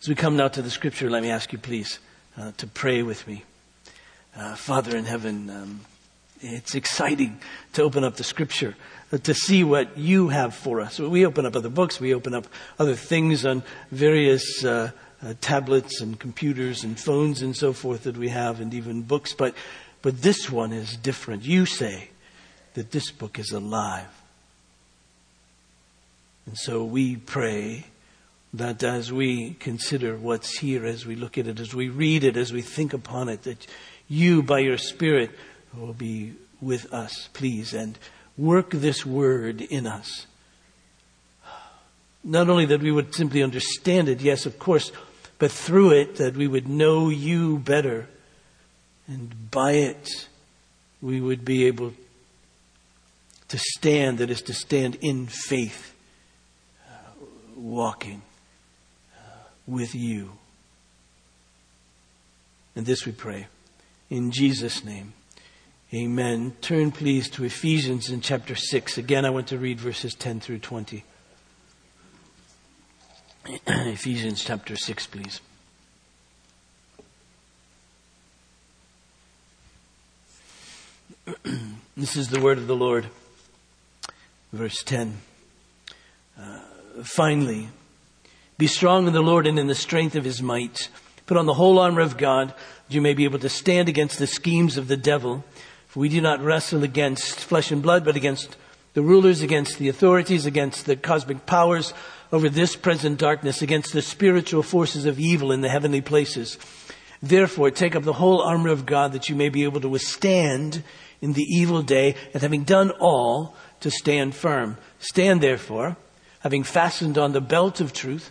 As we come now to the scripture, let me ask you please uh, to pray with me. Uh, Father in heaven, um, it's exciting to open up the scripture, uh, to see what you have for us. We open up other books, we open up other things on various uh, uh, tablets and computers and phones and so forth that we have, and even books, but, but this one is different. You say that this book is alive. And so we pray that as we consider what's here, as we look at it, as we read it, as we think upon it, that you, by your Spirit, will be with us, please, and work this word in us. Not only that we would simply understand it, yes, of course, but through it that we would know you better. And by it, we would be able to stand, that is, to stand in faith, uh, walking with you. And this we pray. In Jesus' name. Amen. Turn please to Ephesians in chapter 6. Again, I want to read verses 10 through 20. Ephesians chapter 6, please. this is the word of the Lord. Verse 10. Uh, finally, be strong in the Lord and in the strength of his might. Put on the whole armor of God, that you may be able to stand against the schemes of the devil. For we do not wrestle against flesh and blood, but against the rulers, against the authorities, against the cosmic powers over this present darkness, against the spiritual forces of evil in the heavenly places. Therefore, take up the whole armor of God that you may be able to withstand in the evil day, and having done all, to stand firm. Stand therefore, having fastened on the belt of truth,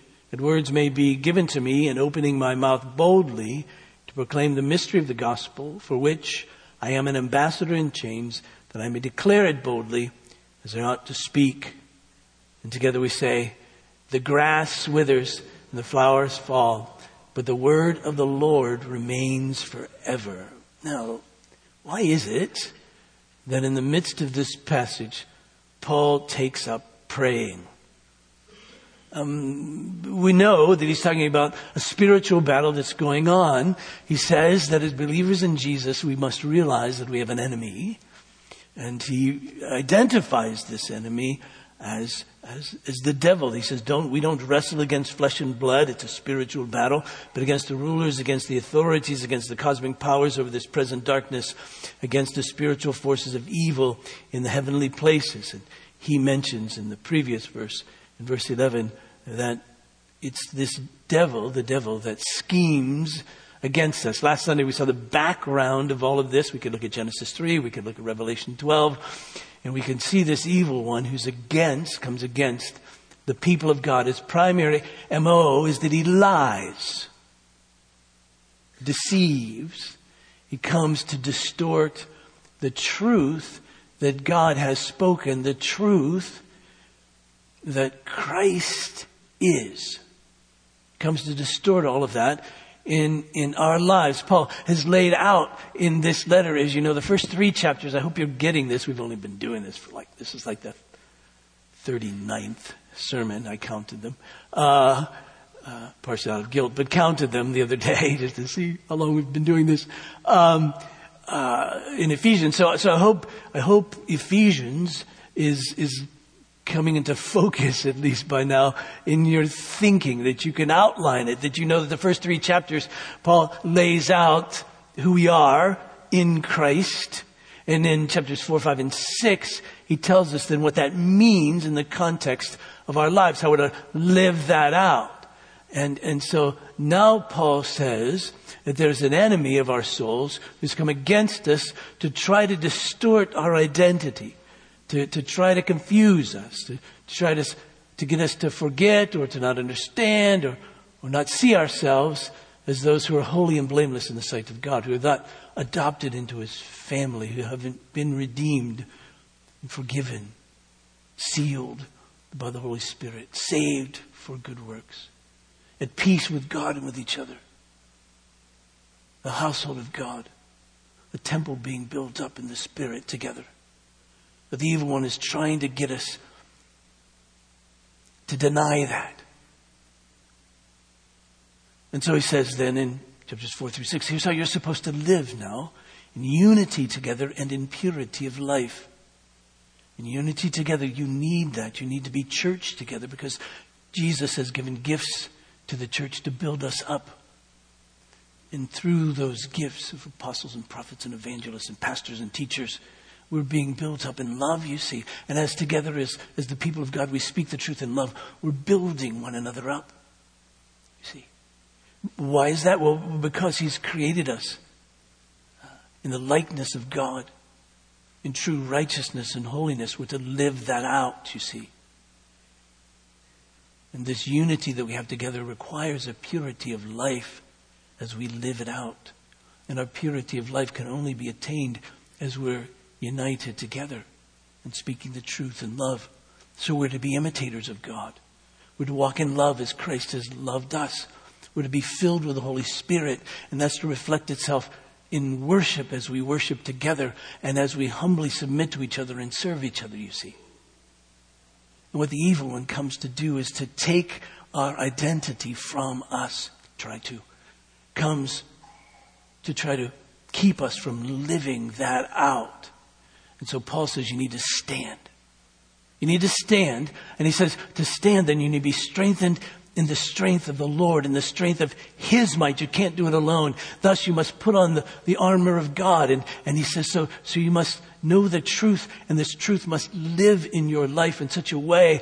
that words may be given to me in opening my mouth boldly to proclaim the mystery of the gospel, for which I am an ambassador in chains, that I may declare it boldly as I ought to speak. And together we say, the grass withers and the flowers fall, but the word of the Lord remains forever. Now, why is it that in the midst of this passage, Paul takes up praying. Um, we know that he's talking about a spiritual battle that's going on. He says that as believers in Jesus, we must realize that we have an enemy. And he identifies this enemy as, as, as the devil. He says, don't, we don't wrestle against flesh and blood. It's a spiritual battle, but against the rulers, against the authorities, against the cosmic powers over this present darkness, against the spiritual forces of evil in the heavenly places. And he mentions in the previous verse, in verse 11, that it's this devil, the devil, that schemes against us. Last Sunday we saw the background of all of this. We could look at Genesis 3, we could look at Revelation 12, and we can see this evil one who's against, comes against the people of God. His primary MO is that he lies, deceives. He comes to distort the truth that God has spoken, the truth that Christ is. Comes to distort all of that in, in our lives. Paul has laid out in this letter, as you know, the first three chapters. I hope you're getting this. We've only been doing this for like, this is like the 39th sermon. I counted them. Uh, uh, partially out of guilt, but counted them the other day just to see how long we've been doing this. Um, uh, in Ephesians. So, so I hope, I hope Ephesians is, is coming into focus, at least by now, in your thinking, that you can outline it, that you know that the first three chapters, Paul lays out who we are in Christ. And in chapters four, five, and six, he tells us then what that means in the context of our lives, how we're to live that out. And, and so now Paul says that there's an enemy of our souls who's come against us to try to distort our identity, to, to try to confuse us, to, to try to, to get us to forget or to not understand or, or not see ourselves as those who are holy and blameless in the sight of God, who are not adopted into his family, who haven't been redeemed and forgiven, sealed by the Holy Spirit, saved for good works, at peace with God and with each other. The household of God, the temple being built up in the Spirit together. But the evil one is trying to get us to deny that. And so he says then in chapters 4 through 6, here's how you're supposed to live now in unity together and in purity of life. In unity together, you need that. You need to be church together because Jesus has given gifts to the church to build us up. And through those gifts of apostles and prophets and evangelists and pastors and teachers, we're being built up in love, you see. And as together as, as the people of God, we speak the truth in love, we're building one another up. You see. Why is that? Well, because He's created us uh, in the likeness of God, in true righteousness and holiness. We're to live that out, you see. And this unity that we have together requires a purity of life as we live it out. And our purity of life can only be attained as we're united together and speaking the truth in love. So we're to be imitators of God. We're to walk in love as Christ has loved us. We're to be filled with the Holy Spirit, and that's to reflect itself in worship as we worship together and as we humbly submit to each other and serve each other, you see. And what the evil one comes to do is to take our identity from us, try to, comes to try to keep us from living that out. And so Paul says you need to stand. You need to stand. And he says to stand, then you need to be strengthened in the strength of the Lord, in the strength of His might. You can't do it alone. Thus you must put on the, the armor of God. And, and he says, so, so you must know the truth, and this truth must live in your life in such a way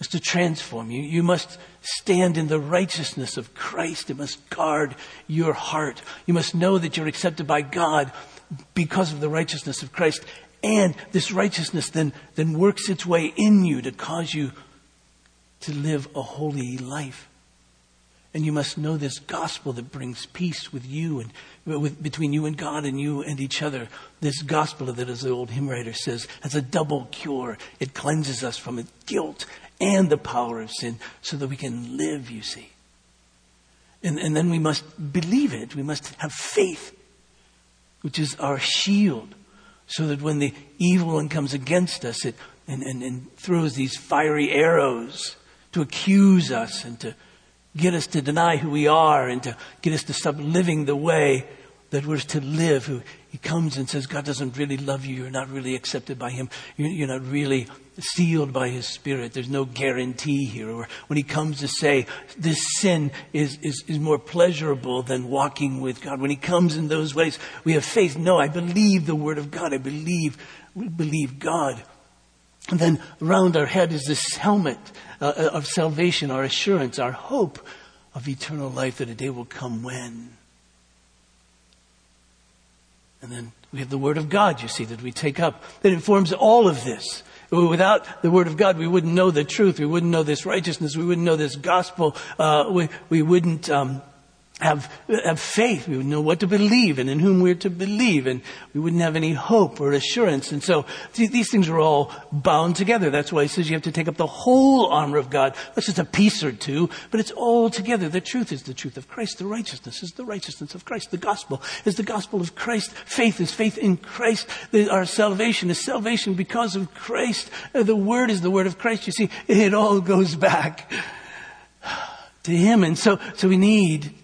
as to transform you. You must stand in the righteousness of Christ. It must guard your heart. You must know that you're accepted by God because of the righteousness of Christ. And this righteousness then, then works its way in you to cause you to live a holy life. And you must know this gospel that brings peace with you and with, between you and God and you and each other. This gospel that, as the old hymn writer says, has a double cure. It cleanses us from guilt and the power of sin so that we can live, you see. And, and then we must believe it. We must have faith, which is our shield, so that when the evil one comes against us, it and, and, and throws these fiery arrows to accuse us and to get us to deny who we are and to get us to stop living the way that we're to live. He comes and says, God doesn't really love you. You're not really accepted by Him. You're, not really sealed by His Spirit. There's no guarantee here. Or when He comes to say, this sin is, is, is more pleasurable than walking with God. When He comes in those ways, we have faith. No, I believe the Word of God. I believe, believe God. And then around our head is this helmet uh, uh, of salvation, our assurance, our hope of eternal life that a day will come when. And then we have the Word of God, you see, that we take up that informs all of this. Without the Word of God, we wouldn't know the truth. We wouldn't know this righteousness. We wouldn't know this gospel. Uh, we, we wouldn't um, have, have faith. We would know what to believe and in whom we're to believe. And we wouldn't have any hope or assurance. And so th- these things are all bound together. That's why he says you have to take up the whole armor of God. That's just a piece or two, but it's all together. The truth is the truth of Christ. The righteousness is the righteousness of Christ. The gospel is the gospel of Christ. Faith is faith in Christ. The, our salvation is salvation because of Christ. Uh, the word is the word of Christ. You see, it all goes back to Him. And so, so we need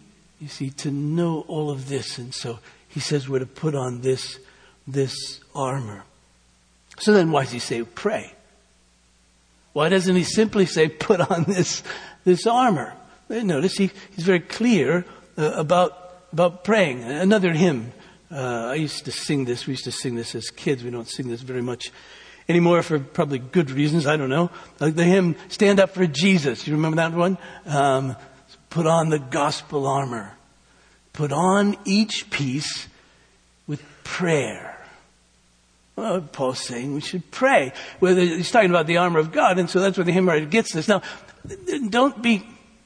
you see, to know all of this. And so he says we're to put on this, this armor. So then why does he say pray? Why doesn't he simply say put on this, this armor? Notice he, he's very clear uh, about, about praying. Another hymn. Uh, I used to sing this. We used to sing this as kids. We don't sing this very much anymore for probably good reasons. I don't know. Like the hymn, Stand Up for Jesus. You remember that one? Um, Put on the gospel armor. Put on each piece with prayer. Well, Paul's saying we should pray. Well, he's talking about the armor of God, and so that's where the hymn writer gets this. Now, don't be,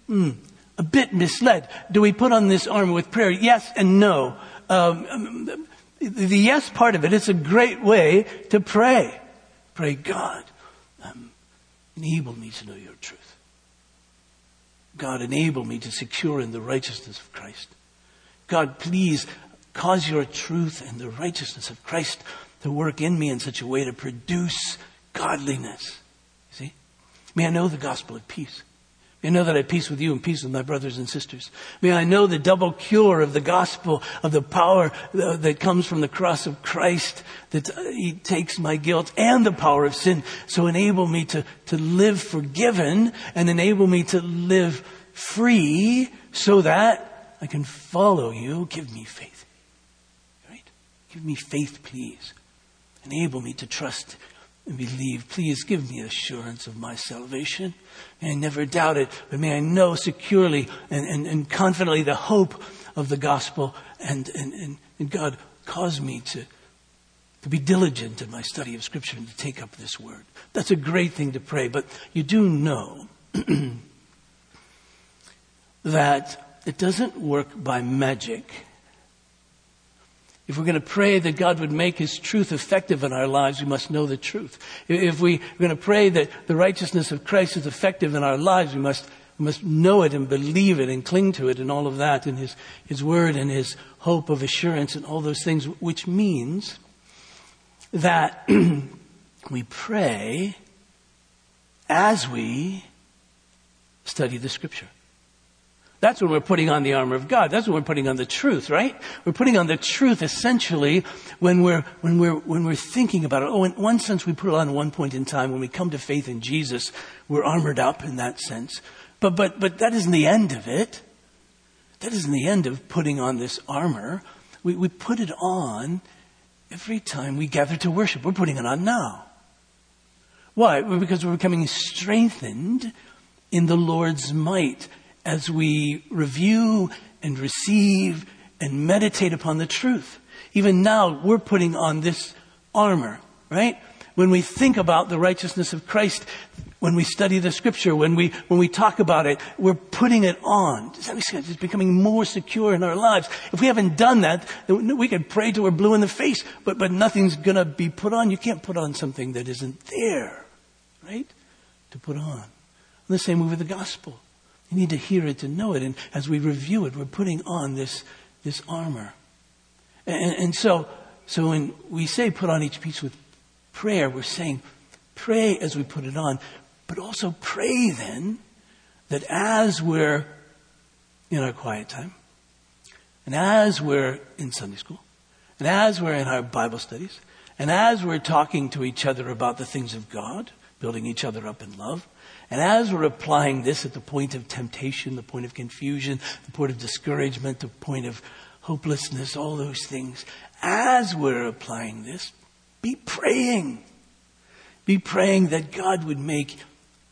mm, a bit misled. Do we put on this armor with prayer? Yes and no. Um, the yes part of it is a great way to pray. Pray, God, um, enable me to know your truth. God, enable me to secure in the righteousness of Christ. God, please cause your truth and the righteousness of Christ to work in me in such a way to produce godliness. You See? May I know the gospel of peace. May I know that I have peace with you and peace with my brothers and sisters. May I know the double cure of the gospel, of the power that comes from the cross of Christ, that He takes my guilt and the power of sin. So enable me to, to live forgiven and enable me to live free so that I can follow you. Give me faith. Right? Give me faith, please. Enable me to trust and believe. Please give me assurance of my salvation. May I never doubt it, but may I know securely and, and, and confidently the hope of the gospel and, and, and, and God cause me to, to be diligent in my study of scripture and to take up this word. That's a great thing to pray, but you do know that it doesn't work by magic if we're going to pray that God would make His truth effective in our lives, we must know the truth. If we're going to pray that the righteousness of Christ is effective in our lives, we must, we must know it and believe it and cling to it and all of that and His, His Word and His hope of assurance and all those things, which means that we pray as we study the Scripture. That's when we're putting on the armor of God. That's when we're putting on the truth, right? We're putting on the truth essentially when we're, when we're, when we're thinking about it. Oh, in one sense we put it on one point in time. When we come to faith in Jesus, we're armored up in that sense. But, but, but that isn't the end of it. That isn't the end of putting on this armor. We, we put it on every time we gather to worship. We're putting it on now. Why? Because we're becoming strengthened in the Lord's might as we review and receive and meditate upon the truth. Even now, we're putting on this armor, right? When we think about the righteousness of Christ, when we study the scripture, when we, when we talk about it, we're putting it on. It's becoming more secure in our lives. If we haven't done that, we can pray till we're blue in the face, but, but nothing's gonna be put on. You can't put on something that isn't there, right? To put on. And the same way with the gospel. You need to hear it to know it. And as we review it, we're putting on this, this armor. And, and so, so when we say put on each piece with prayer, we're saying pray as we put it on, but also pray then that as we're in our quiet time, and as we're in Sunday school, and as we're in our Bible studies, and as we're talking to each other about the things of God, building each other up in love, and as we're applying this at the point of temptation, the point of confusion, the point of discouragement, the point of hopelessness, all those things, as we're applying this, be praying. Be praying that God would make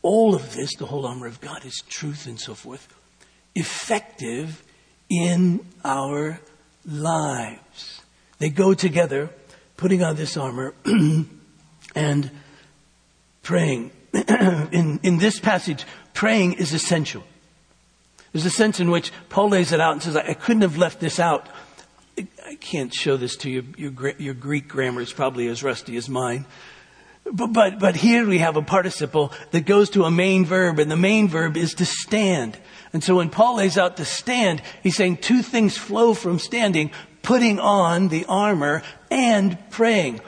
all of this, the whole armor of God, His truth and so forth, effective in our lives. They go together, putting on this armor and praying. in, in this passage, praying is essential. There's a sense in which Paul lays it out and says, I, I couldn't have left this out. I can't show this to you. Your, your Greek grammar is probably as rusty as mine. But, but, but here we have a participle that goes to a main verb, and the main verb is to stand. And so when Paul lays out to stand, he's saying two things flow from standing, putting on the armor and praying.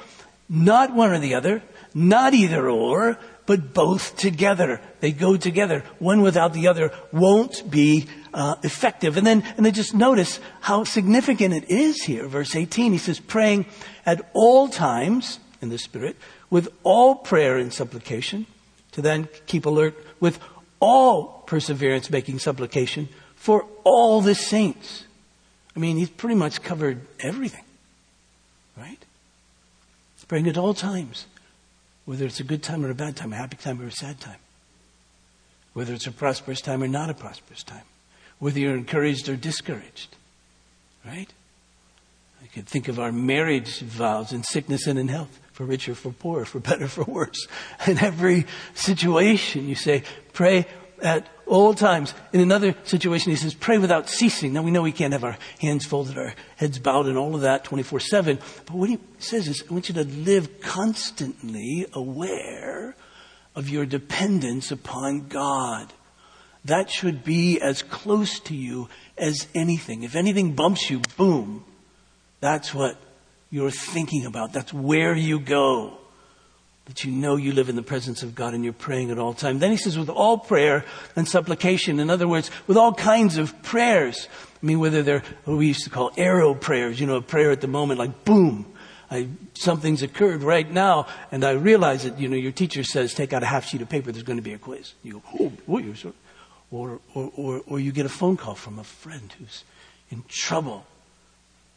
Not one or the other, not either or, but both together. They go together. One without the other won't be uh, effective. And then, and then just notice how significant it is here. Verse 18, he says, praying at all times in the Spirit, with all prayer and supplication, to then keep alert with all perseverance, making supplication for all the saints. I mean, he's pretty much covered everything, right? Praying at all times whether it's a good time or a bad time, a happy time or a sad time, whether it's a prosperous time or not a prosperous time, whether you're encouraged or discouraged, right? I could think of our marriage vows in sickness and in health, for richer, for poorer, for better, for worse. In every situation, you say, pray at all times. In another situation, he says, pray without ceasing. Now we know we can't have our hands folded, our heads bowed, and all of that 24 7. But what he says is, I want you to live constantly aware of your dependence upon God. That should be as close to you as anything. If anything bumps you, boom. That's what you're thinking about. That's where you go that you know you live in the presence of God and you're praying at all times. Then he says, with all prayer and supplication. In other words, with all kinds of prayers. I mean, whether they're what we used to call arrow prayers, you know, a prayer at the moment, like boom, I, something's occurred right now, and I realize that, you know, your teacher says, take out a half sheet of paper, there's going to be a quiz. You go, oh, you're so, or, or, or, or you get a phone call from a friend who's in trouble,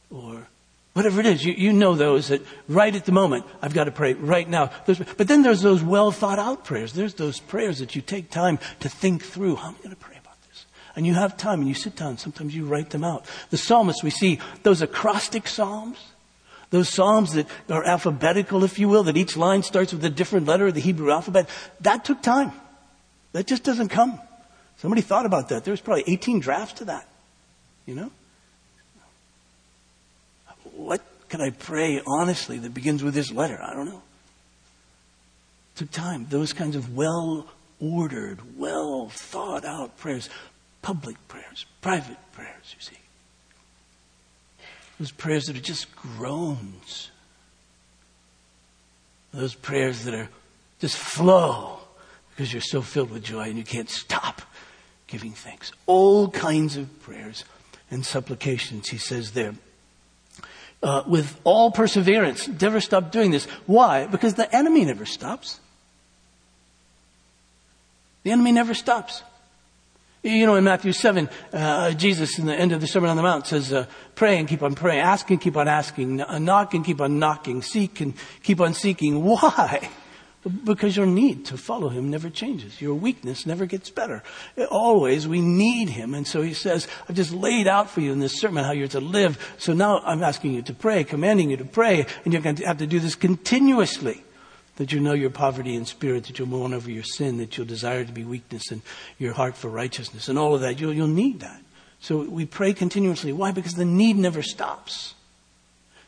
or Whatever it is, you, you know those that right at the moment, I've got to pray right now. There's, but then there's those well thought out prayers. There's those prayers that you take time to think through. How am I going to pray about this? And you have time and you sit down. Sometimes you write them out. The psalmists, we see those acrostic psalms. Those psalms that are alphabetical, if you will, that each line starts with a different letter of the Hebrew alphabet. That took time. That just doesn't come. Somebody thought about that. There was probably 18 drafts to that. You know? What can I pray honestly that begins with this letter? I don't know. It took time. Those kinds of well ordered, well thought out prayers, public prayers, private prayers, you see. Those prayers that are just groans. Those prayers that are just flow because you're so filled with joy and you can't stop giving thanks. All kinds of prayers and supplications, he says there uh, with all perseverance. Never stop doing this. Why? Because the enemy never stops. The enemy never stops. You know, in Matthew 7, uh, Jesus, in the end of the Sermon on the Mount, says, uh, pray and keep on praying, ask and keep on asking, knock and keep on knocking, seek and keep on seeking. Why? Because your need to follow him never changes. Your weakness never gets better. Always we need him. And so he says, I've just laid out for you in this sermon how you're to live. So now I'm asking you to pray, commanding you to pray, and you're going to have to do this continuously. That you know your poverty in spirit, that you'll mourn over your sin, that you'll desire to be weakness and your heart for righteousness and all of that. You'll, you'll need that. So we pray continuously. Why? Because the need never stops.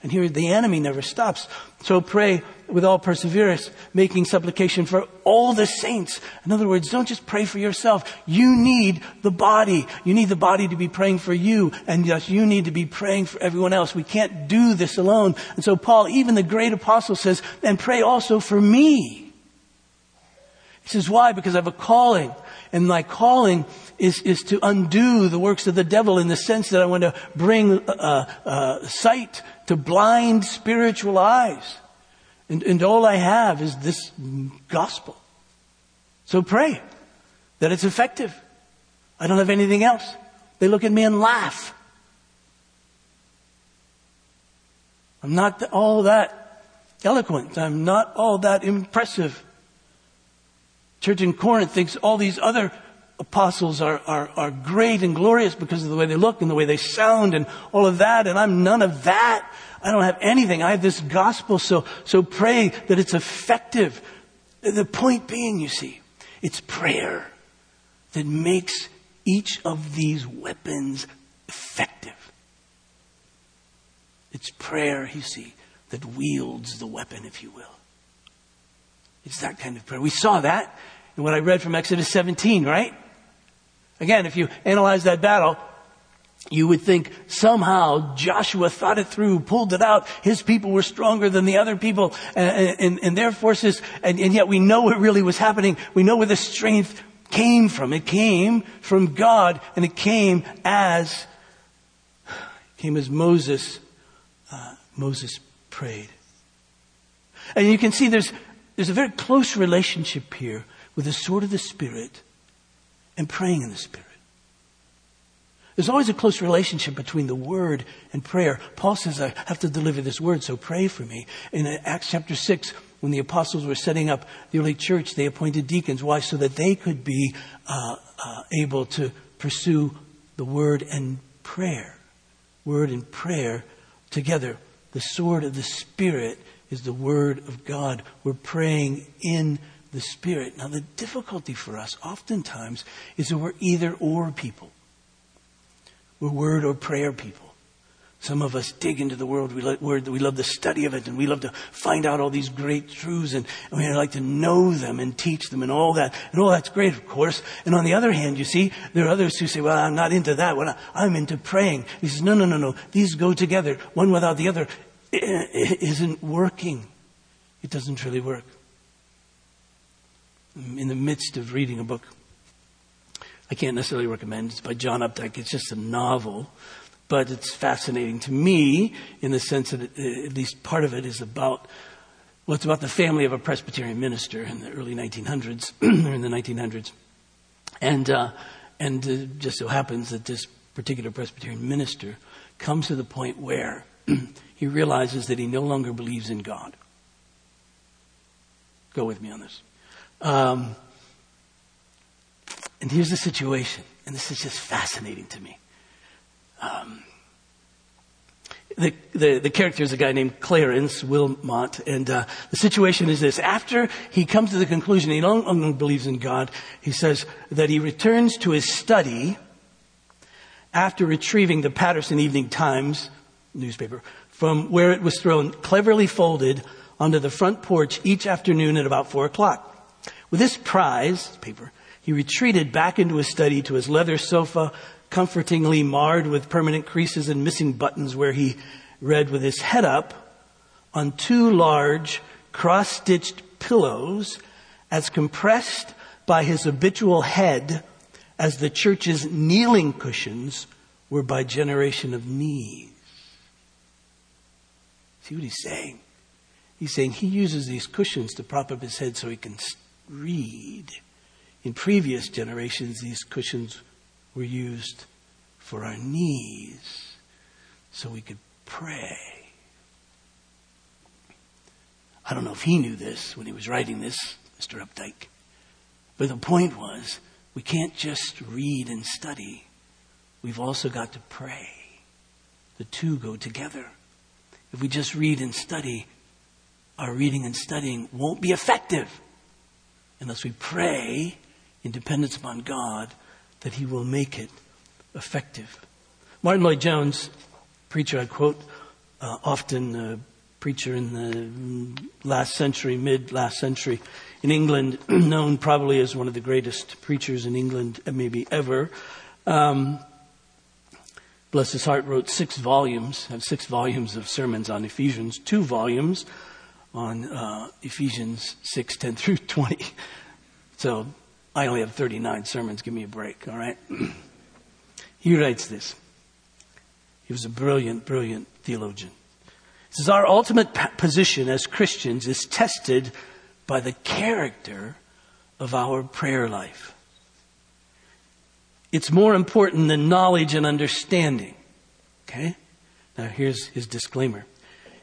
And here the enemy never stops. So pray with all perseverance, making supplication for all the saints. In other words, don't just pray for yourself. You need the body. You need the body to be praying for you. And yes, you need to be praying for everyone else. We can't do this alone. And so Paul, even the great apostle says, and pray also for me. He says, why? Because I have a calling. And my calling is, is to undo the works of the devil in the sense that I want to bring uh, uh, sight to blind spiritual eyes. And, and all I have is this gospel. So pray that it's effective. I don't have anything else. They look at me and laugh. I'm not all that eloquent. I'm not all that impressive. Church in Corinth thinks all these other apostles are, are, are great and glorious because of the way they look and the way they sound and all of that, and I'm none of that. I don't have anything. I have this gospel, so, so pray that it's effective. The point being, you see, it's prayer that makes each of these weapons effective. It's prayer, you see, that wields the weapon, if you will. It's that kind of prayer. We saw that in what I read from Exodus 17, right? Again, if you analyze that battle, you would think somehow Joshua thought it through, pulled it out. His people were stronger than the other people and, and, and their forces. And, and, yet we know what really was happening. We know where the strength came from. It came from God and it came as, came as Moses, uh, Moses prayed. And you can see there's, there's a very close relationship here with the sword of the Spirit and praying in the Spirit. There's always a close relationship between the word and prayer. Paul says, I have to deliver this word, so pray for me. In Acts chapter 6, when the apostles were setting up the early church, they appointed deacons. Why? So that they could be uh, uh, able to pursue the word and prayer. Word and prayer together. The sword of the Spirit is the word of God. We're praying in the Spirit. Now, the difficulty for us oftentimes is that we're either or people. We're word or prayer people. Some of us dig into the world. We, lo- we love the study of it and we love to find out all these great truths and, and we like to know them and teach them and all that. And all that's great, of course. And on the other hand, you see, there are others who say, well, I'm not into that. Well, I'm into praying. He says, no, no, no, no. These go together. One without the other isn't working. It doesn't really work. In the midst of reading a book, I can't necessarily recommend. It's by John Updike. It's just a novel but it's fascinating to me in the sense that it, uh, at least part of it is about well, it's about the family of a Presbyterian minister in the early 1900s, or in the 1900s, and uh, and uh, just so happens that this particular Presbyterian minister comes to the point where he realizes that he no longer believes in God. Go with me on this. Um, and here's the situation, and this is just fascinating to me. Um, the, the, the, character is a guy named Clarence Wilmot, and uh, the situation is this. After he comes to the conclusion he no longer believes in God, he says that he returns to his study after retrieving the Paterson Evening Times newspaper from where it was thrown cleverly folded onto the front porch each afternoon at about four o'clock. With this prize paper, he retreated back into his study to his leather sofa comfortingly marred with permanent creases and missing buttons where he read with his head up on two large cross-stitched pillows as compressed by his habitual head as the church's kneeling cushions were by generation of knees. See what he's saying? He's saying he uses these cushions to prop up his head so he can read. In previous generations, these cushions were used for our knees so we could pray. I don't know if he knew this when he was writing this, Mr. Updike. But the point was, we can't just read and study. We've also got to pray. The two go together. If we just read and study, our reading and studying won't be effective unless we pray in dependence upon God that He will make it effective. Martyn Lloyd-Jones, preacher I quote uh, often, a preacher in the last century, mid last century, in England, known probably as one of the greatest preachers in England, uh, maybe ever. Um, bless his heart, wrote six volumes, have six volumes of sermons on Ephesians, two volumes on uh, Ephesians 6, 10 through 20. So I only have 39 sermons. Give me a break, all right? he writes this. He was a brilliant, brilliant theologian. He says, Our ultimate position as Christians is tested by the character of our prayer life. It's more important than knowledge and understanding. Okay? Now here's his disclaimer.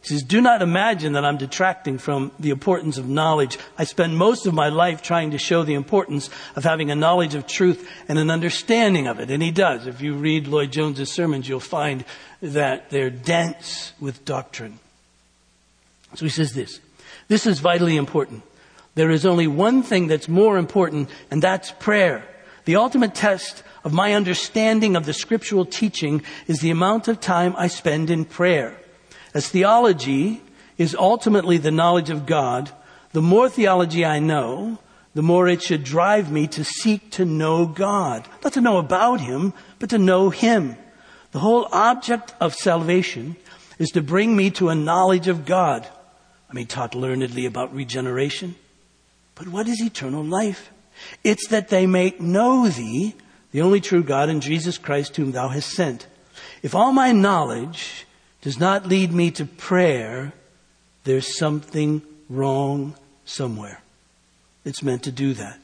He says, do not imagine that I'm detracting from the importance of knowledge. I spend most of my life trying to show the importance of having a knowledge of truth and an understanding of it. And he does. If you read Lloyd Jones's sermons, you'll find that they're dense with doctrine. So he says this. This is vitally important. There is only one thing that's more important, and that's prayer. The ultimate test of my understanding of the scriptural teaching is the amount of time I spend in prayer. As theology is ultimately the knowledge of God, the more theology I know, the more it should drive me to seek to know God. Not to know about Him, but to know Him. The whole object of salvation is to bring me to a knowledge of God. I mean, taught learnedly about regeneration. But what is eternal life? It's that they may know thee, the only true God, and Jesus Christ whom thou hast sent. If all my knowledge does not lead me to prayer, there's something wrong somewhere. It's meant to do that.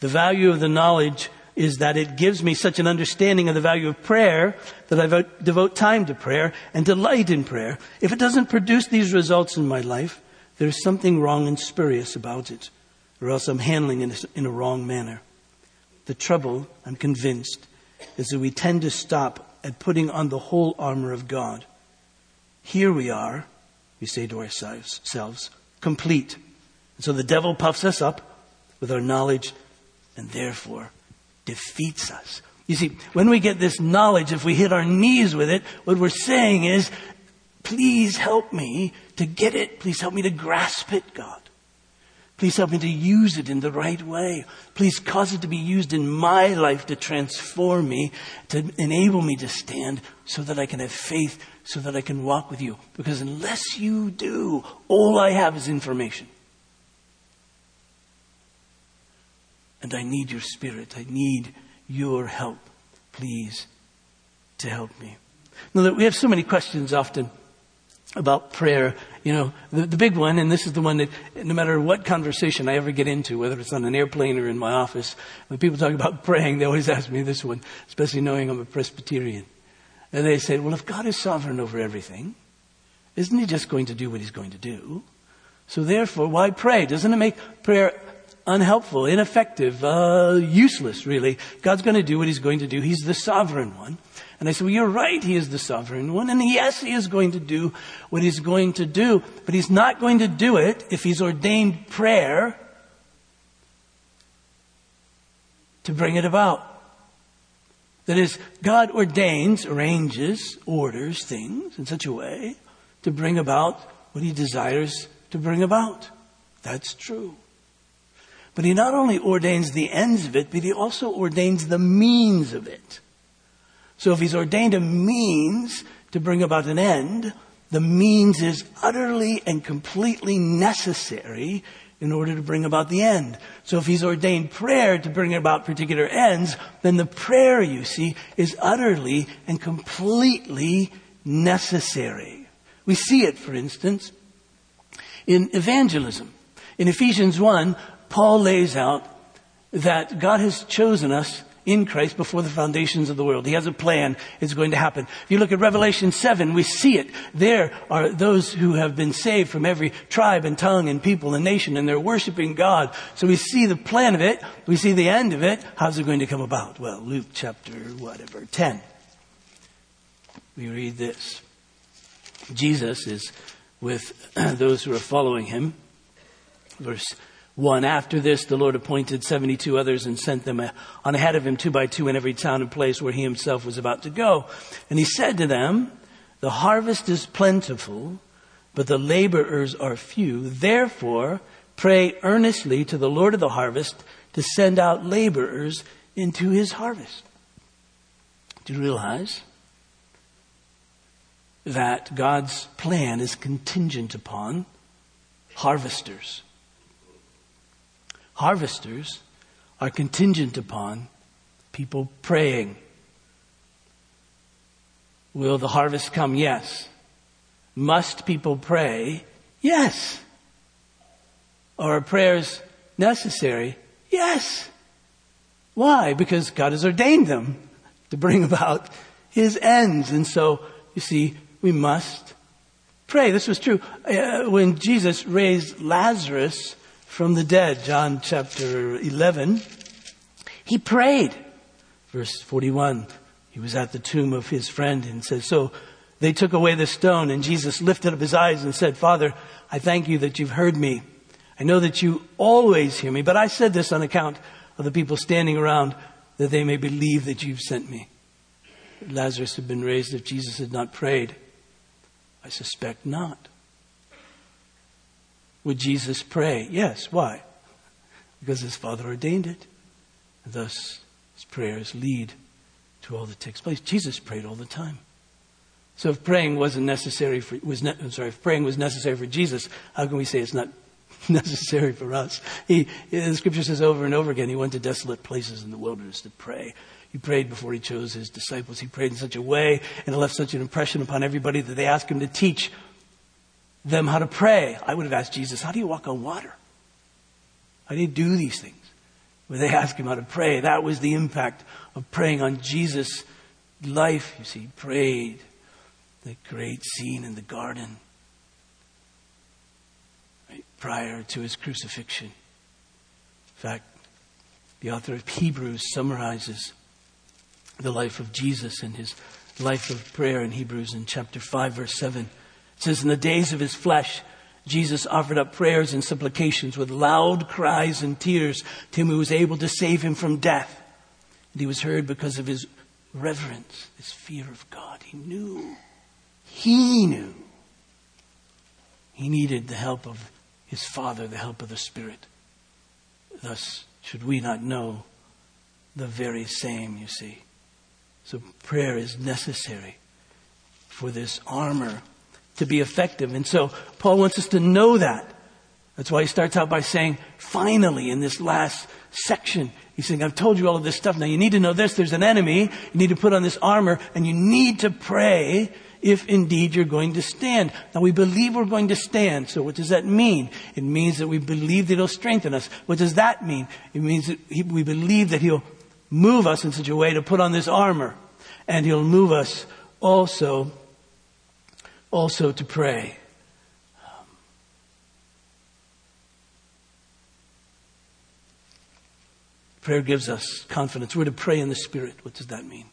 The value of the knowledge is that it gives me such an understanding of the value of prayer that I devote time to prayer and delight in prayer. If it doesn't produce these results in my life, there's something wrong and spurious about it, or else I'm handling it in a wrong manner. The trouble, I'm convinced, is that we tend to stop at putting on the whole armor of God here we are, we say to ourselves, complete. And so the devil puffs us up with our knowledge and therefore defeats us. You see, when we get this knowledge, if we hit our knees with it, what we're saying is, please help me to get it. Please help me to grasp it, God. Please help me to use it in the right way. Please cause it to be used in my life to transform me, to enable me to stand so that I can have faith, so that I can walk with you. Because unless you do, all I have is information. And I need your spirit. I need your help. Please, to help me. Now, that we have so many questions often about prayer. You know, the, the big one, and this is the one that no matter what conversation I ever get into, whether it's on an airplane or in my office, when people talk about praying, they always ask me this one, especially knowing I'm a Presbyterian. And they say, well, if God is sovereign over everything, isn't he just going to do what he's going to do? So therefore, why pray? Doesn't it make prayer unhelpful, ineffective, uh, useless, really? God's going to do what he's going to do. He's the sovereign one. And I said, well, you're right. He is the sovereign one. And yes, he is going to do what he's going to do. But he's not going to do it if he's ordained prayer to bring it about. That is, God ordains, arranges, orders things in such a way to bring about what he desires to bring about. That's true. But he not only ordains the ends of it, but he also ordains the means of it. So if he's ordained a means to bring about an end, the means is utterly and completely necessary in order to bring about the end. So if he's ordained prayer to bring about particular ends, then the prayer, you see, is utterly and completely necessary. We see it, for instance, in evangelism. In Ephesians 1, Paul lays out that God has chosen us in Christ before the foundations of the world. He has a plan. It's going to happen. If you look at Revelation 7, we see it. There are those who have been saved from every tribe and tongue and people and nation, and they're worshiping God. So we see the plan of it. We see the end of it. How's it going to come about? Well, Luke chapter whatever, 10. We read this. Jesus is with those who are following him. Verse 1. After this, the Lord appointed 72 others and sent them on ahead of him two by two in every town and place where he himself was about to go. And he said to them, the harvest is plentiful, but the laborers are few. Therefore, pray earnestly to the Lord of the harvest to send out laborers into his harvest. Do you realize that God's plan is contingent upon harvesters? Harvesters are contingent upon people praying. Will the harvest come? Yes. Must people pray? Yes. Are prayers necessary? Yes. Why? Because God has ordained them to bring about His ends. And so, you see, we must pray. This was true. Uh, when Jesus raised Lazarus from the dead, John chapter 11, he prayed. Verse 41, he was at the tomb of his friend and said, so they took away the stone and Jesus lifted up his eyes and said, Father, I thank you that you've heard me. I know that you always hear me, but I said this on account of the people standing around that they may believe that you've sent me. Lazarus had been raised if Jesus had not prayed. I suspect not. Would Jesus pray? Yes. Why? Because his Father ordained it. And thus, his prayers lead to all that takes place. Jesus prayed all the time. So if praying wasn't necessary for, was ne- I'm sorry, if praying was necessary for Jesus, how can we say it's not necessary for us? He, the scripture says over and over again, he went to desolate places in the wilderness to pray. He prayed before he chose his disciples. He prayed in such a way and it left such an impression upon everybody that they asked him to teach them how to pray. I would have asked Jesus, how do you walk on water? How do you do these things? When they asked him how to pray, that was the impact of praying on Jesus' life. You see, he prayed. The great scene in the garden right, prior to his crucifixion. In fact, the author of Hebrews summarizes the life of Jesus and his life of prayer in Hebrews in chapter 5, verse 7. Says, In the days of his flesh, Jesus offered up prayers and supplications with loud cries and tears to him who was able to save him from death. And he was heard because of his reverence, his fear of God. He knew. He knew. He needed the help of his Father, the help of the Spirit. Thus, should we not know the very same, you see? So prayer is necessary for this armor to be effective. And so Paul wants us to know that. That's why he starts out by saying, finally, in this last section, he's saying, I've told you all of this stuff. Now you need to know this. There's an enemy. You need to put on this armor and you need to pray if indeed you're going to stand. Now we believe we're going to stand. So what does that mean? It means that we believe that he'll strengthen us. What does that mean? It means that we believe that he'll move us in such a way to put on this armor and he'll move us also also to pray. Prayer gives us confidence. We're to pray in the Spirit. What does that mean?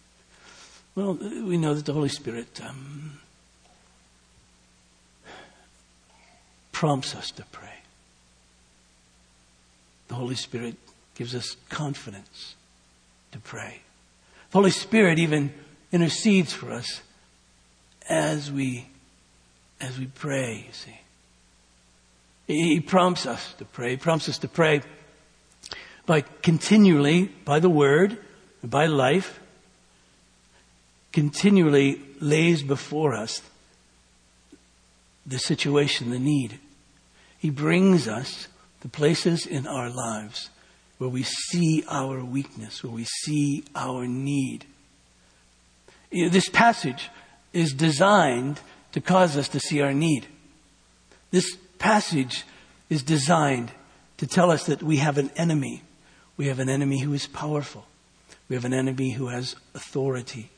Well, we know that the Holy Spirit um, prompts us to pray. The Holy Spirit gives us confidence to pray. The Holy Spirit even intercedes for us as we as we pray, you see. He prompts us to pray. He prompts us to pray by continually, by the word, by life, continually lays before us the situation, the need. He brings us to places in our lives where we see our weakness, where we see our need. This passage is designed to cause us to see our need. This passage is designed to tell us that we have an enemy. We have an enemy who is powerful. We have an enemy who has authority.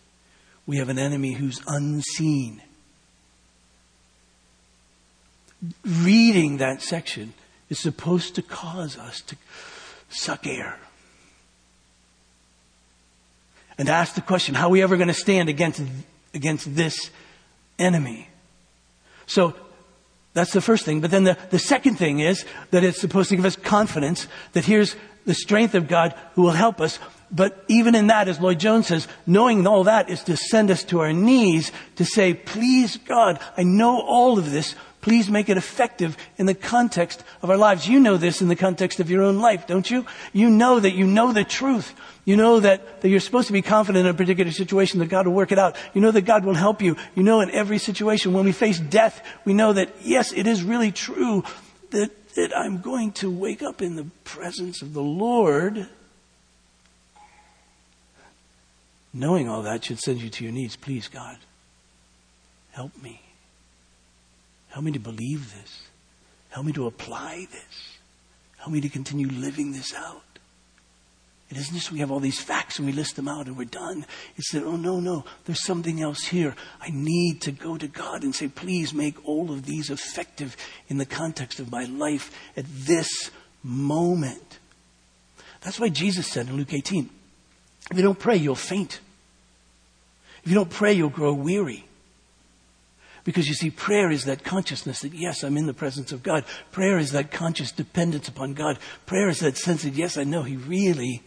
We have an enemy who's unseen. Reading that section is supposed to cause us to suck air and ask the question how are we ever going to stand against, against this enemy? So that's the first thing. But then the, the second thing is that it's supposed to give us confidence that here's the strength of God who will help us. But even in that, as Lloyd-Jones says, knowing all that is to send us to our knees to say, please God, I know all of this. Please make it effective in the context of our lives. You know this in the context of your own life, don't you? You know that you know the truth. You know that, that you're supposed to be confident in a particular situation that God will work it out. You know that God will help you. You know in every situation when we face death, we know that yes, it is really true that, that I'm going to wake up in the presence of the Lord. Knowing all that should send you to your knees. Please, God, help me. Help me to believe this. Help me to apply this. Help me to continue living this out. It isn't just we have all these facts and we list them out and we're done. It's that, oh no, no, there's something else here. I need to go to God and say, please make all of these effective in the context of my life at this moment. That's why Jesus said in Luke 18, if you don't pray, you'll faint. If you don't pray, you'll grow weary. Because you see, prayer is that consciousness that, yes, I'm in the presence of God. Prayer is that conscious dependence upon God. Prayer is that sense that, yes, I know He really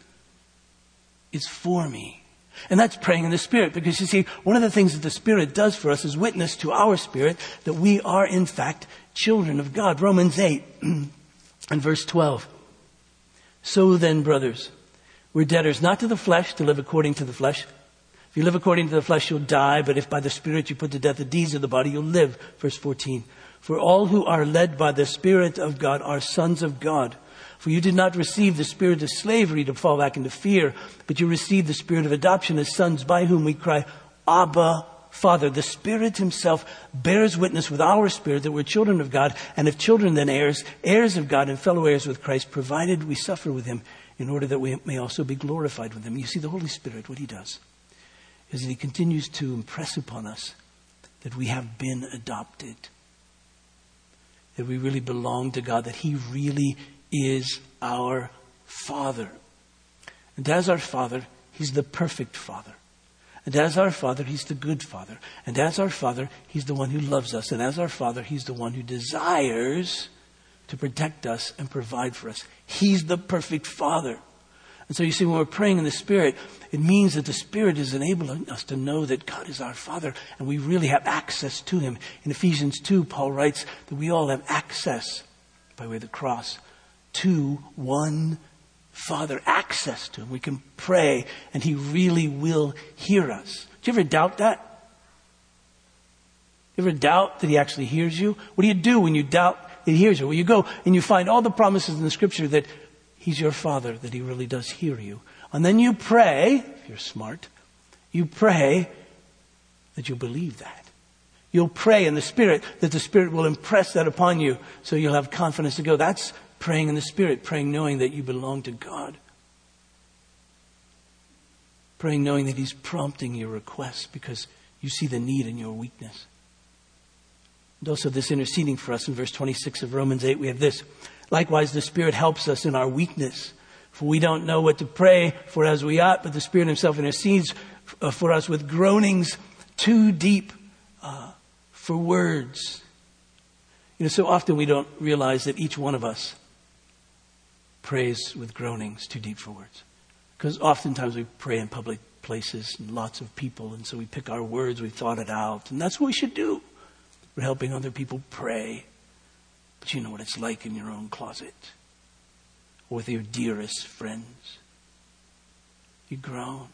is for me. And that's praying in the Spirit because you see, one of the things that the Spirit does for us is witness to our spirit that we are in fact children of God. Romans 8 and verse 12. So then, brothers, we're debtors not to the flesh to live according to the flesh. If you live according to the flesh, you'll die, but if by the Spirit you put to death the deeds of the body, you'll live. Verse 14. For all who are led by the Spirit of God are sons of God. For you did not receive the spirit of slavery to fall back into fear, but you received the spirit of adoption as sons by whom we cry, Abba, Father. The Spirit Himself bears witness with our spirit that we're children of God, and if children, then heirs, heirs of God and fellow heirs with Christ, provided we suffer with Him in order that we may also be glorified with Him. You see, the Holy Spirit, what He does that He continues to impress upon us that we have been adopted, that we really belong to God, that He really is our Father. And as our Father, He's the perfect Father. And as our Father, He's the good Father. And as our Father, He's the one who loves us. And as our Father, He's the one who desires to protect us and provide for us. He's the perfect Father. And so you see, when we're praying in the Spirit, it means that the Spirit is enabling us to know that God is our Father and we really have access to Him. In Ephesians 2, Paul writes that we all have access by way of the cross to one Father, access to Him. We can pray and He really will hear us. Do you ever doubt that? You ever doubt that He actually hears you? What do you do when you doubt that He hears you? Well, you go and you find all the promises in the Scripture that He's your Father, that He really does hear you. And then you pray, if you're smart, you pray that you believe that. You'll pray in the Spirit that the Spirit will impress that upon you so you'll have confidence to go. That's praying in the Spirit, praying knowing that you belong to God. Praying knowing that He's prompting your requests because you see the need in your weakness. And also this interceding for us in verse 26 of Romans 8, we have this. Likewise, the Spirit helps us in our weakness. For we don't know what to pray for as we ought, but the Spirit Himself intercedes uh, for us with groanings too deep uh, for words. You know, so often we don't realize that each one of us prays with groanings too deep for words. Because oftentimes we pray in public places and lots of people, and so we pick our words, we've thought it out, and that's what we should do. We're helping other people pray. But you know what it's like in your own closet or with your dearest friends. You groan.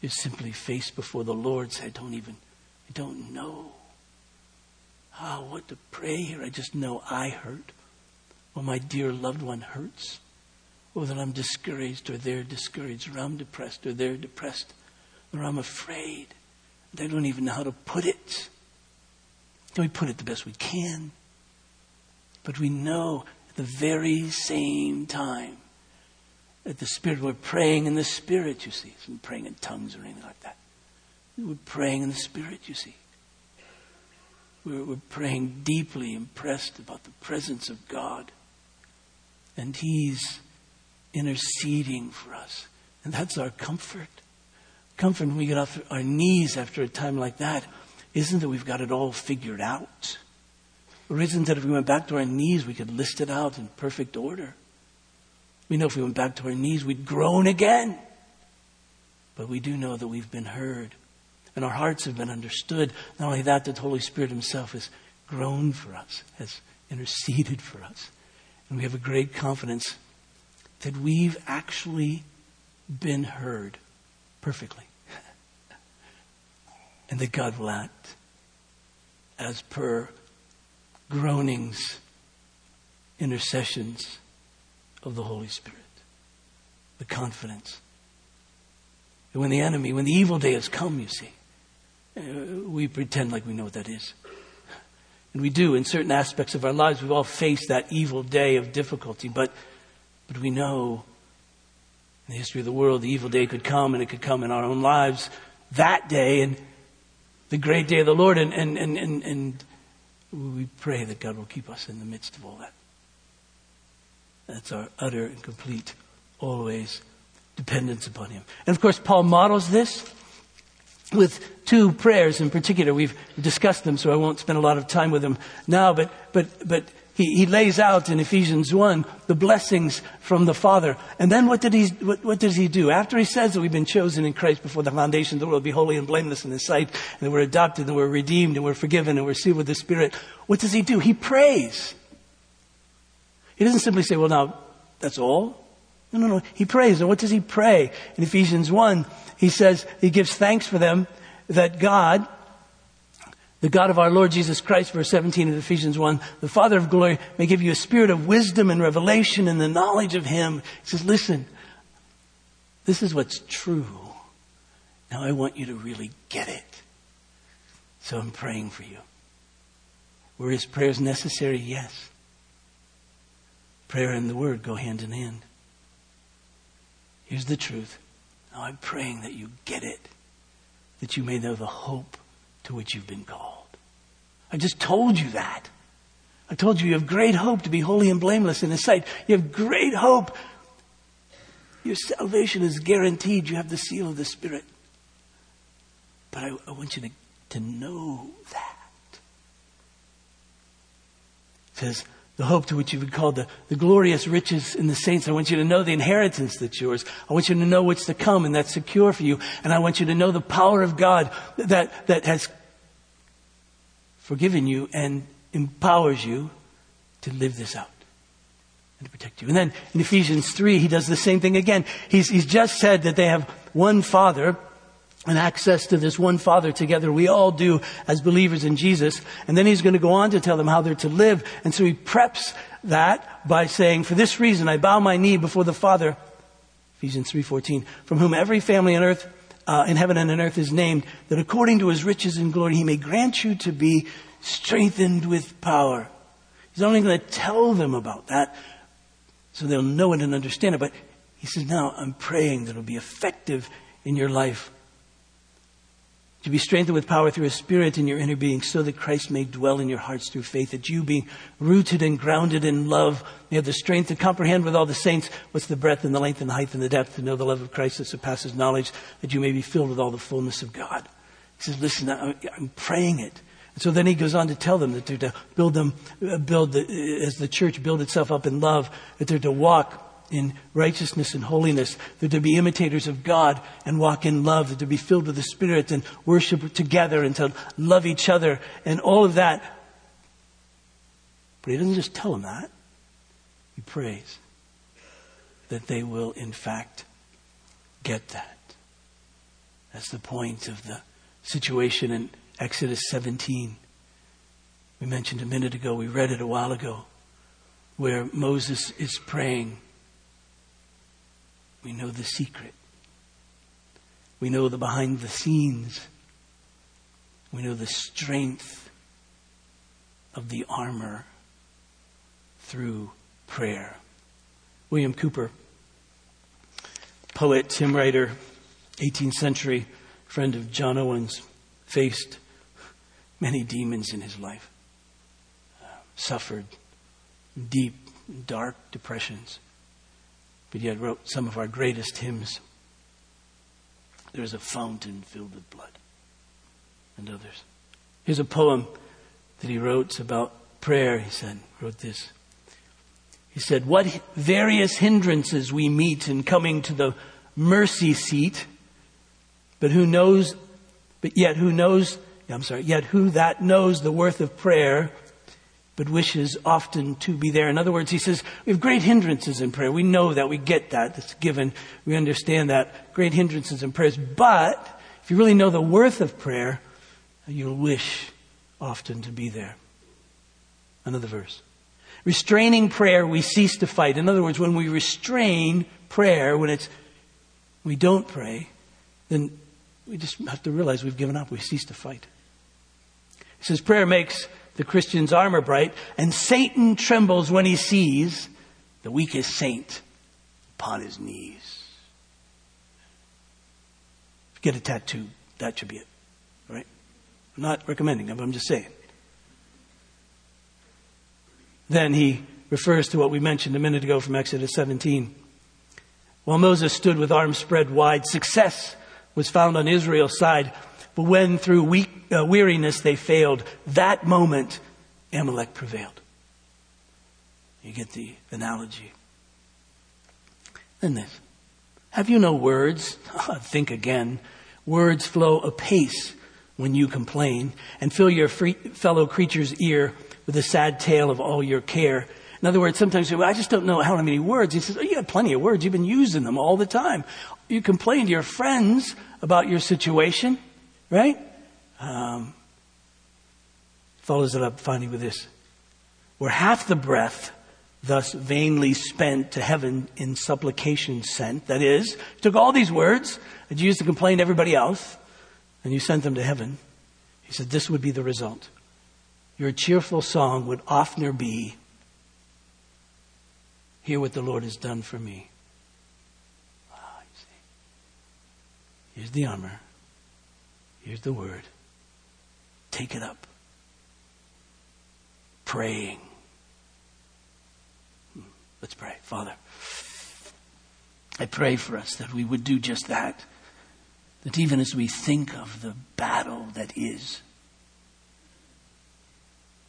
You're simply face before the Lord. Say, I don't even, I don't know how, what to pray here. I just know I hurt, or my dear loved one hurts, or that I'm discouraged, or they're discouraged, or I'm depressed, or they're depressed, or I'm afraid. I don't even know how to put it. we put it the best we can. But we know at the very same time that the Spirit, we're praying in the Spirit, you see. It's praying in tongues or anything like that. We're praying in the Spirit, you see. We're, we're praying deeply impressed about the presence of God. And He's interceding for us. And that's our comfort. Comfort when we get off our knees after a time like that isn't that we've got it all figured out. Isn't that if we went back to our knees, we could list it out in perfect order? We know if we went back to our knees, we'd groan again. But we do know that we've been heard and our hearts have been understood. Not only that, the Holy Spirit Himself has groaned for us, has interceded for us. And we have a great confidence that we've actually been heard perfectly. and that God will act as per groanings, intercessions of the Holy Spirit. The confidence. that when the enemy, when the evil day has come, you see, uh, we pretend like we know what that is. And we do in certain aspects of our lives. We've all faced that evil day of difficulty, but, but we know in the history of the world, the evil day could come and it could come in our own lives that day and the great day of the Lord. And, and, and, and, and we pray that God will keep us in the midst of all that. That's our utter and complete, always dependence upon Him. And of course, Paul models this with two prayers in particular. We've discussed them, so I won't spend a lot of time with them now, but, but, but he, he lays out in Ephesians 1 the blessings from the Father. And then what, did he, what, what does he do? After he says that we've been chosen in Christ before the foundation of the world, be holy and blameless in his sight, and that we're adopted, and we're redeemed, and we're forgiven, and we're sealed with the Spirit, what does he do? He prays. He doesn't simply say, well, now, that's all. No, no, no. He prays. And what does he pray? In Ephesians 1, he says, he gives thanks for them that God, the God of our Lord Jesus Christ, verse 17 of Ephesians 1, the Father of glory may give you a spirit of wisdom and revelation and the knowledge of Him. He says, listen, this is what's true. Now I want you to really get it. So I'm praying for you. Were His prayers necessary? Yes. Prayer and the Word go hand in hand. Here's the truth. Now I'm praying that you get it, that you may know the hope to which you've been called. I just told you that. I told you you have great hope to be holy and blameless in His sight. You have great hope. Your salvation is guaranteed. You have the seal of the Spirit. But I, I want you to, to know that. It says, the hope to which you've been called, the, the glorious riches in the saints. I want you to know the inheritance that's yours. I want you to know what's to come and that's secure for you. And I want you to know the power of God that, that has forgiven you and empowers you to live this out and to protect you. And then in Ephesians 3, he does the same thing again. He's, he's just said that they have one Father and access to this one Father together. We all do as believers in Jesus. And then he's going to go on to tell them how they're to live. And so he preps that by saying, for this reason I bow my knee before the Father, Ephesians 3.14, from whom every family on earth, uh, in heaven and on earth is named, that according to his riches and glory he may grant you to be strengthened with power. He's only going to tell them about that so they'll know it and understand it. But he says, now I'm praying that it'll be effective in your life to be strengthened with power through a spirit in your inner being so that Christ may dwell in your hearts through faith, that you being rooted and grounded in love may have the strength to comprehend with all the saints what's the breadth and the length and the height and the depth to know the love of Christ that surpasses knowledge, that you may be filled with all the fullness of God. He says, listen, I'm praying it. And so then he goes on to tell them that they're to build them, uh, build the, as the church build itself up in love, that they're to walk in righteousness and holiness. They're to be imitators of God and walk in love. They're to be filled with the Spirit and worship together and to love each other and all of that. But he doesn't just tell them that. He prays that they will, in fact, get that. That's the point of the situation in Exodus 17. We mentioned a minute ago, we read it a while ago, where Moses is praying we know the secret. We know the behind the scenes. We know the strength of the armor through prayer. William Cowper, poet, hymn writer, 18th century friend of John Owens, faced many demons in his life, uh, suffered deep, dark depressions but yet wrote some of our greatest hymns. There's a fountain filled with blood, and others. Here's a poem that he wrote about prayer. He said, wrote this. He said, What various hindrances we meet in coming to the mercy seat, but who knows, but yet who knows, I'm sorry, yet who that knows the worth of prayer but wishes often to be there. In other words, he says, we have great hindrances in prayer. We know that. We get that. That's given. We understand that. Great hindrances in prayers. But if you really know the worth of prayer, you'll wish often to be there. Another verse. Restraining prayer, we cease to fight. In other words, when we restrain prayer, when it's, we don't pray, then we just have to realize we've given up. We cease to fight. He says prayer makes the Christian's armor bright, and Satan trembles when he sees the weakest saint upon his knees. Get a tattoo. That should be it. All right? I'm not recommending it, but I'm just saying. Then he refers to what we mentioned a minute ago from Exodus 17. While Moses stood with arms spread wide, success was found on Israel's side. But when through weak, uh, weariness they failed, that moment Amalek prevailed. You get the analogy. Then this. Have you no words? Think again. Words flow apace when you complain and fill your fellow creature's ear with a sad tale of all your care. In other words, sometimes you say, well, I just don't know how many words. He says, oh, you have plenty of words. You've been using them all the time. You complain to your friends about your situation right? Um, follows it up finally with this. Where half the breath thus vainly spent to heaven in supplication sent, that is, took all these words that you used to complain to everybody else, and you sent them to heaven. He said this would be the result. Your cheerful song would oftener be, Hear what the Lord has done for me. Ah, Here's the armor. Here's the word. Take it up. Praying. Hmm. Let's pray. Father, I pray for us that we would do just that. That even as we think of the battle that is,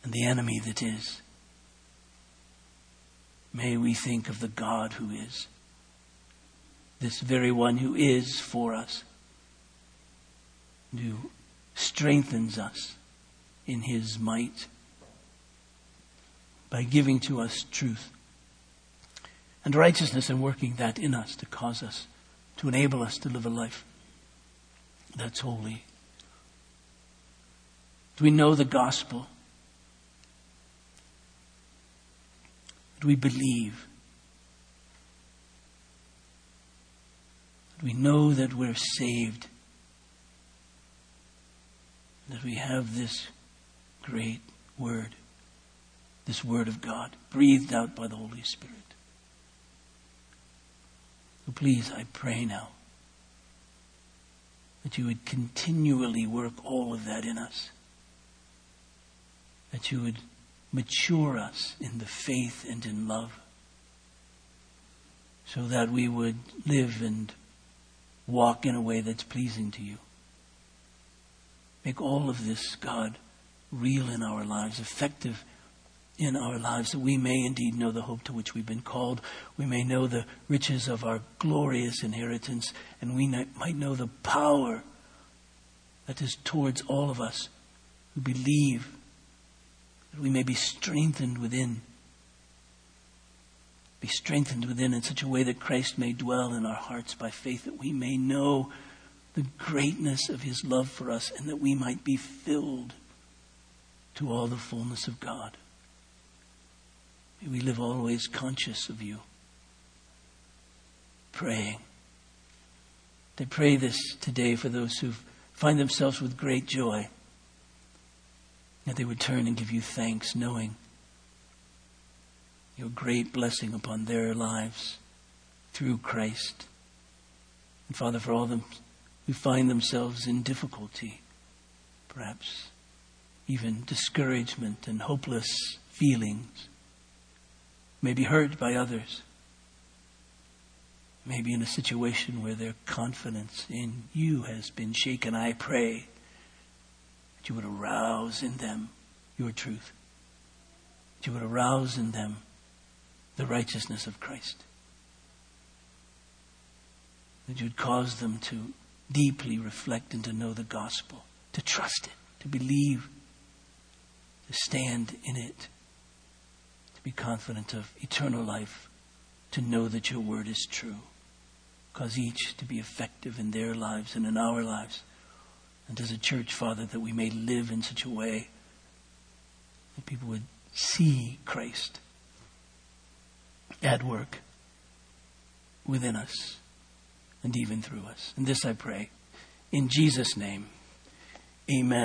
and the enemy that is, may we think of the God who is, this very one who is for us, who strengthens us in his might by giving to us truth and righteousness and working that in us to cause us, to enable us to live a life that's holy. Do we know the gospel? Do we believe? Do we know that we're saved? That we have this great word, this word of God, breathed out by the Holy Spirit. So please, I pray now that you would continually work all of that in us. That you would mature us in the faith and in love. So that we would live and walk in a way that's pleasing to you. Make all of this, God, real in our lives, effective in our lives, that we may indeed know the hope to which we've been called. We may know the riches of our glorious inheritance, and we might know the power that is towards all of us who believe, that we may be strengthened within. Be strengthened within in such a way that Christ may dwell in our hearts by faith, that we may know the greatness of his love for us, and that we might be filled to all the fullness of God. May we live always conscious of you, praying. They pray this today for those who find themselves with great joy, that they would turn and give you thanks, knowing your great blessing upon their lives through Christ. And Father, for all them who find themselves in difficulty, perhaps even discouragement and hopeless feelings, may be hurt by others, maybe in a situation where their confidence in you has been shaken. I pray that you would arouse in them your truth, that you would arouse in them the righteousness of Christ, that you would cause them to deeply reflect and to know the gospel, to trust it, to believe, to stand in it to be confident of eternal life, to know that your word is true. Cause each to be effective in their lives and in our lives. And as a church, Father, that we may live in such a way that people would see Christ at work within us and even through us. And this I pray in Jesus' name. Amen.